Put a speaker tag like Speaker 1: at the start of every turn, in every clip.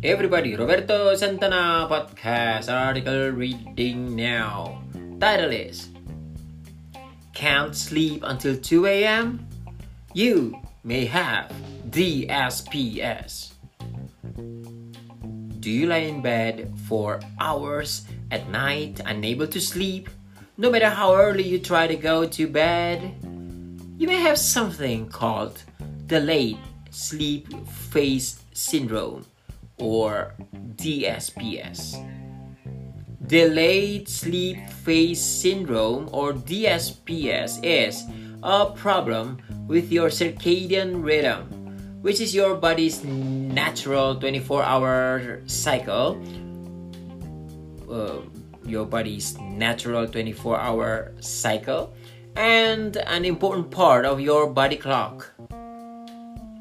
Speaker 1: Everybody, Roberto Santana podcast article reading now. Title is Can't sleep until 2 a.m. You may have DSPS. Do you lie in bed for hours at night, unable to sleep, no matter how early you try to go to bed? You may have something called delayed sleep phase syndrome or DSPS. Delayed sleep phase syndrome or DSPS is a problem with your circadian rhythm, which is your body's natural 24 hour cycle. Uh, your body's natural 24 hour cycle and an important part of your body clock.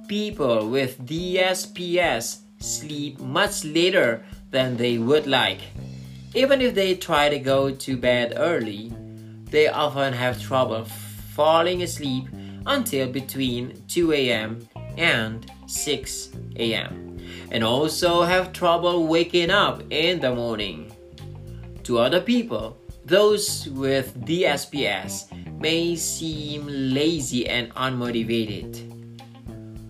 Speaker 1: People with DSPS sleep much later than they would like. Even if they try to go to bed early, they often have trouble falling asleep until between 2 a.m. and 6 a.m. and also have trouble waking up in the morning. To other people, those with DSPS may seem lazy and unmotivated.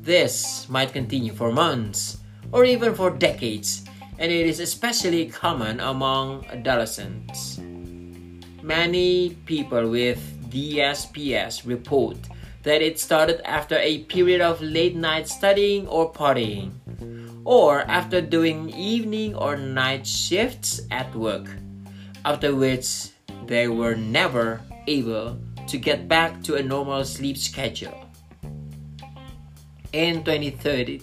Speaker 1: This might continue for months or even for decades, and it is especially common among adolescents. Many people with DSPS report that it started after a period of late night studying or partying, or after doing evening or night shifts at work, after which they were never able to get back to a normal sleep schedule. In 2013,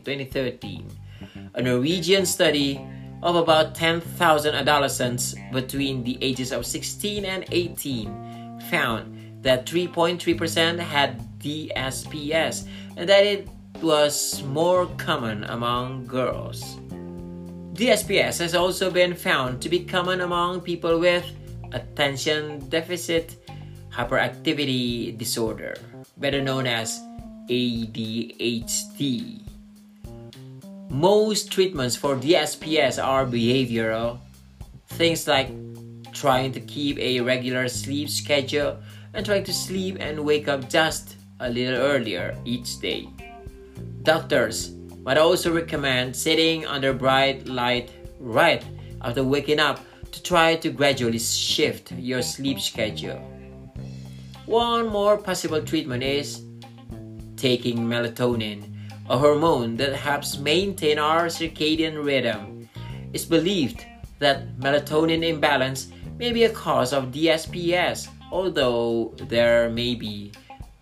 Speaker 1: 2013, a Norwegian study of about 10,000 adolescents between the ages of 16 and 18 found that 3.3% had DSPS and that it was more common among girls. DSPS has also been found to be common among people with attention deficit hyperactivity disorder, better known as ADHD. Most treatments for DSPS are behavioral, things like trying to keep a regular sleep schedule and trying to sleep and wake up just a little earlier each day. Doctors might also recommend sitting under bright light right after waking up to try to gradually shift your sleep schedule. One more possible treatment is taking melatonin, a hormone that helps maintain our circadian rhythm. It's believed that melatonin imbalance may be a cause of DSPS, although there may be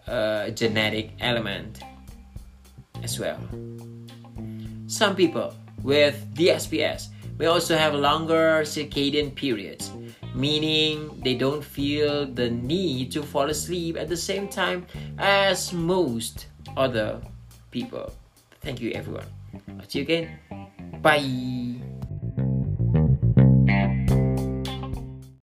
Speaker 1: a genetic element as well. Some people with DSPS may also have longer circadian periods, meaning they don't feel the need to fall asleep at the same time as most other people. Thank you, everyone. See you again. Bye.